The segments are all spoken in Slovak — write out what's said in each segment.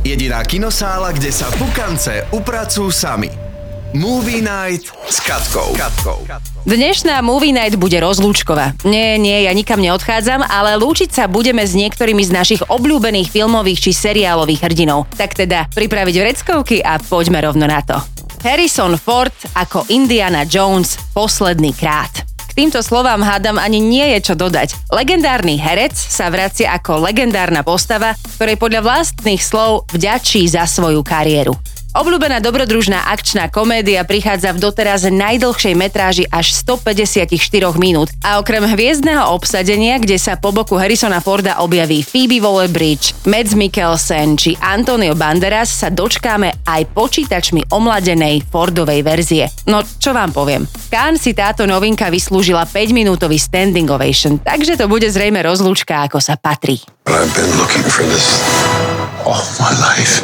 Jediná kinosála, kde sa pukance upracujú sami. Movie Night s Katkou. Katkou. Dnešná Movie Night bude rozlúčková. Nie, nie, ja nikam neodchádzam, ale lúčiť sa budeme s niektorými z našich obľúbených filmových či seriálových hrdinov. Tak teda pripraviť vreckovky a poďme rovno na to. Harrison Ford ako Indiana Jones posledný krát. K týmto slovám hádam ani nie je čo dodať. Legendárny herec sa vracia ako legendárna postava, ktorej podľa vlastných slov vďačí za svoju kariéru. Obľúbená dobrodružná akčná komédia prichádza v doteraz najdlhšej metráži až 154 minút a okrem hviezdneho obsadenia, kde sa po boku Harrisona Forda objaví Phoebe Waller-Bridge, Mads Mikkelsen či Antonio Banderas sa dočkáme aj počítačmi omladenej Fordovej verzie. No čo vám poviem, Kán si táto novinka vyslúžila 5-minútový standing ovation, takže to bude zrejme rozlúčka ako sa patrí. I've been looking for this all my life.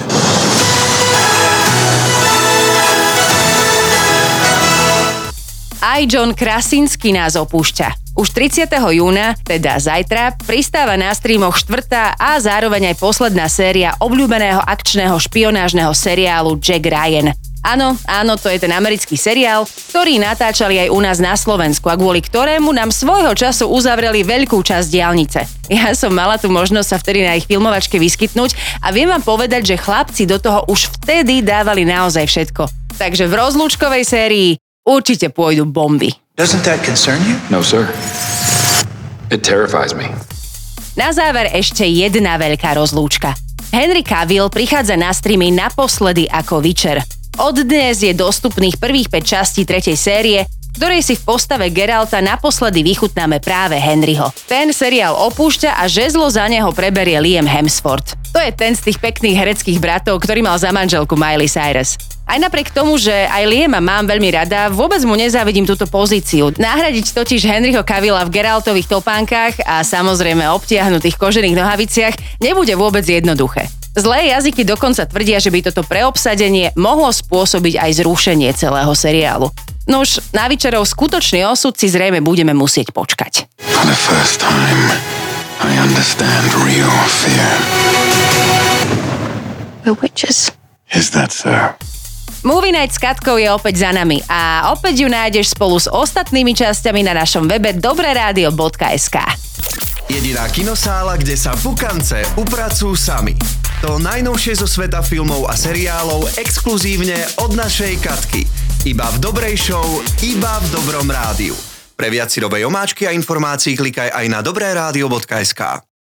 Aj John Krasinsky nás opúšťa. Už 30. júna, teda zajtra, pristáva na streamoch štvrtá a zároveň aj posledná séria obľúbeného akčného špionážneho seriálu Jack Ryan. Áno, áno, to je ten americký seriál, ktorý natáčali aj u nás na Slovensku a kvôli ktorému nám svojho času uzavreli veľkú časť diálnice. Ja som mala tu možnosť sa vtedy na ich filmovačke vyskytnúť a viem vám povedať, že chlapci do toho už vtedy dávali naozaj všetko. Takže v rozlúčkovej sérii určite pôjdu bomby. Doesn't that concern you? No, sir. It terrifies me. Na záver ešte jedna veľká rozlúčka. Henry Cavill prichádza na streamy naposledy ako Witcher. Od dnes je dostupných prvých 5 častí tretej série, ktorej si v postave Geralta naposledy vychutnáme práve Henryho. Ten seriál opúšťa a žezlo za neho preberie Liam Hemsworth. To je ten z tých pekných hereckých bratov, ktorý mal za manželku Miley Cyrus. Aj napriek tomu, že aj Liema mám veľmi rada, vôbec mu nezávidím túto pozíciu. Nahradiť totiž Henryho Cavilla v Geraltových topánkach a samozrejme obtiahnutých kožených nohaviciach nebude vôbec jednoduché. Zlé jazyky dokonca tvrdia, že by toto preobsadenie mohlo spôsobiť aj zrušenie celého seriálu. Nož, na Vyčerov skutočný osud si zrejme budeme musieť počkať. For the first time, I understand real fear. We're witches. Is that so? Movie Night s Katkou je opäť za nami a opäť ju nájdeš spolu s ostatnými časťami na našom webe dobreradio.sk. Jediná kinosála, kde sa pukance upracujú sami. To najnovšie zo sveta filmov a seriálov exkluzívne od našej Katky. Iba v dobrej show, iba v dobrom rádiu. Pre viac si omáčky a informácií klikaj aj na dobreradio.sk.